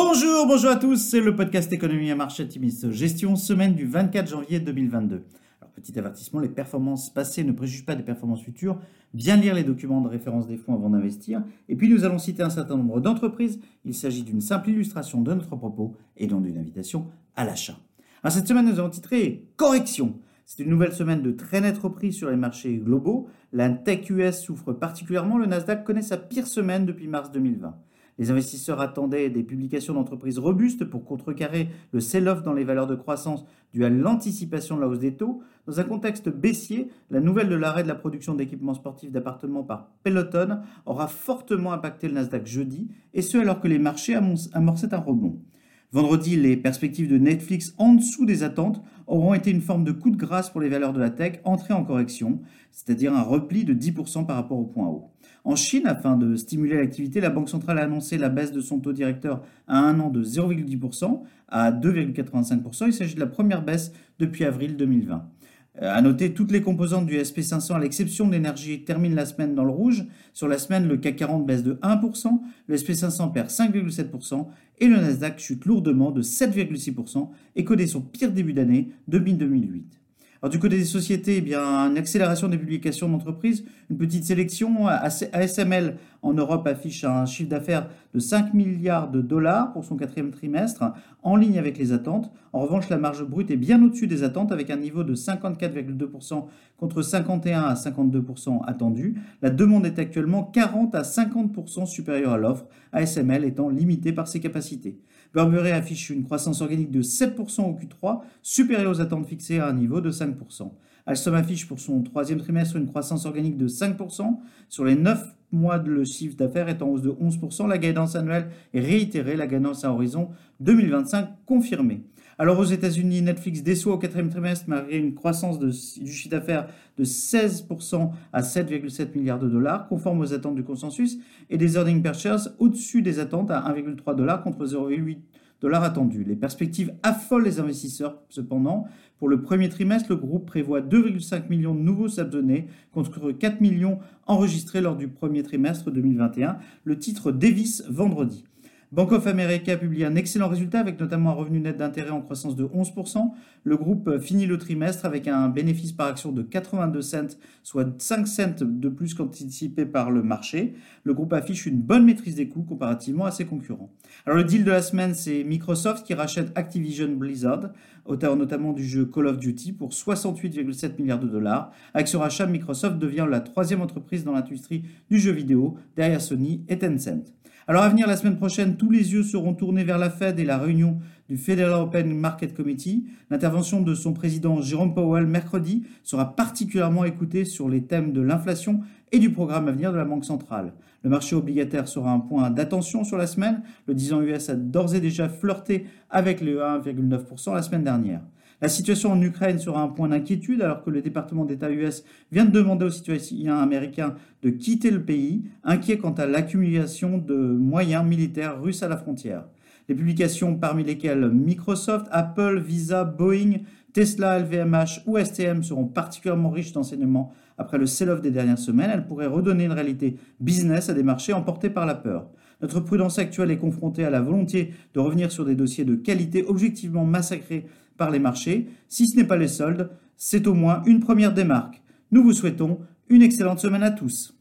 Bonjour, bonjour à tous, c'est le podcast Économie et Marché Optimiste, gestion semaine du 24 janvier 2022. Alors petit avertissement, les performances passées ne préjugent pas des performances futures, bien lire les documents de référence des fonds avant d'investir, et puis nous allons citer un certain nombre d'entreprises, il s'agit d'une simple illustration de notre propos et non d'une invitation à l'achat. Cette semaine nous avons titré Correction. C'est une nouvelle semaine de très net reprise sur les marchés globaux. La tech US souffre particulièrement, le Nasdaq connaît sa pire semaine depuis mars 2020. Les investisseurs attendaient des publications d'entreprises robustes pour contrecarrer le sell-off dans les valeurs de croissance dû à l'anticipation de la hausse des taux. Dans un contexte baissier, la nouvelle de l'arrêt de la production d'équipements sportifs d'appartements par Peloton aura fortement impacté le Nasdaq jeudi, et ce alors que les marchés amorçaient un rebond. Vendredi, les perspectives de Netflix en dessous des attentes auront été une forme de coup de grâce pour les valeurs de la tech entrées en correction, c'est-à-dire un repli de 10% par rapport au point haut. En Chine, afin de stimuler l'activité, la Banque centrale a annoncé la baisse de son taux directeur à un an de 0,10% à 2,85%. Il s'agit de la première baisse depuis avril 2020. Euh, à noter, toutes les composantes du SP500, à l'exception de l'énergie, terminent la semaine dans le rouge. Sur la semaine, le CAC 40 baisse de 1%, le SP500 perd 5,7% et le Nasdaq chute lourdement de 7,6% et connaît son pire début d'année depuis 2008. Alors du côté des sociétés, eh bien, une accélération des publications d'entreprises, une petite sélection. ASML en Europe affiche un chiffre d'affaires de 5 milliards de dollars pour son quatrième trimestre, en ligne avec les attentes. En revanche, la marge brute est bien au-dessus des attentes avec un niveau de 54,2% contre 51 à 52% attendu. La demande est actuellement 40 à 50% supérieure à l'offre, ASML étant limitée par ses capacités. Burberry affiche une croissance organique de 7% au Q3, supérieure aux attentes fixées à un niveau de 5%. Alstom affiche pour son troisième trimestre une croissance organique de 5%. Sur les 9 mois, le chiffre d'affaires est en hausse de 11%. La guidance annuelle est réitérée, la guidance à horizon 2025 confirmée. Alors aux États-Unis, Netflix déçoit au quatrième trimestre malgré une croissance du chiffre d'affaires de 16% à 7,7 milliards de dollars, conforme aux attentes du consensus, et des earnings per shares au-dessus des attentes à 1,3 dollars contre 0,8 dollars attendus. Les perspectives affolent les investisseurs. Cependant, pour le premier trimestre, le groupe prévoit 2,5 millions de nouveaux abonnés contre 4 millions enregistrés lors du premier trimestre 2021. Le titre Davis vendredi. Bank of America publie un excellent résultat avec notamment un revenu net d'intérêt en croissance de 11%. Le groupe finit le trimestre avec un bénéfice par action de 82 cents, soit 5 cents de plus qu'anticipé par le marché. Le groupe affiche une bonne maîtrise des coûts comparativement à ses concurrents. Alors le deal de la semaine, c'est Microsoft qui rachète Activision Blizzard, auteur notamment du jeu Call of Duty, pour 68,7 milliards de dollars. Avec ce rachat, Microsoft devient la troisième entreprise dans l'industrie du jeu vidéo, derrière Sony et Tencent. Alors à venir la semaine prochaine, tous les yeux seront tournés vers la Fed et la réunion du Federal Open Market Committee. L'intervention de son président Jérôme Powell mercredi sera particulièrement écoutée sur les thèmes de l'inflation et du programme à venir de la Banque centrale. Le marché obligataire sera un point d'attention sur la semaine. Le 10 ans US a d'ores et déjà flirté avec le 1,9% la semaine dernière. La situation en Ukraine sera un point d'inquiétude alors que le département d'État US vient de demander aux citoyens américains de quitter le pays, inquiet quant à l'accumulation de moyens militaires russes à la frontière. Les publications parmi lesquelles Microsoft, Apple, Visa, Boeing, Tesla, LVMH ou STM seront particulièrement riches d'enseignements après le sell-off des dernières semaines. Elles pourraient redonner une réalité business à des marchés emportés par la peur. Notre prudence actuelle est confrontée à la volonté de revenir sur des dossiers de qualité objectivement massacrés par les marchés. Si ce n'est pas les soldes, c'est au moins une première démarque. Nous vous souhaitons une excellente semaine à tous.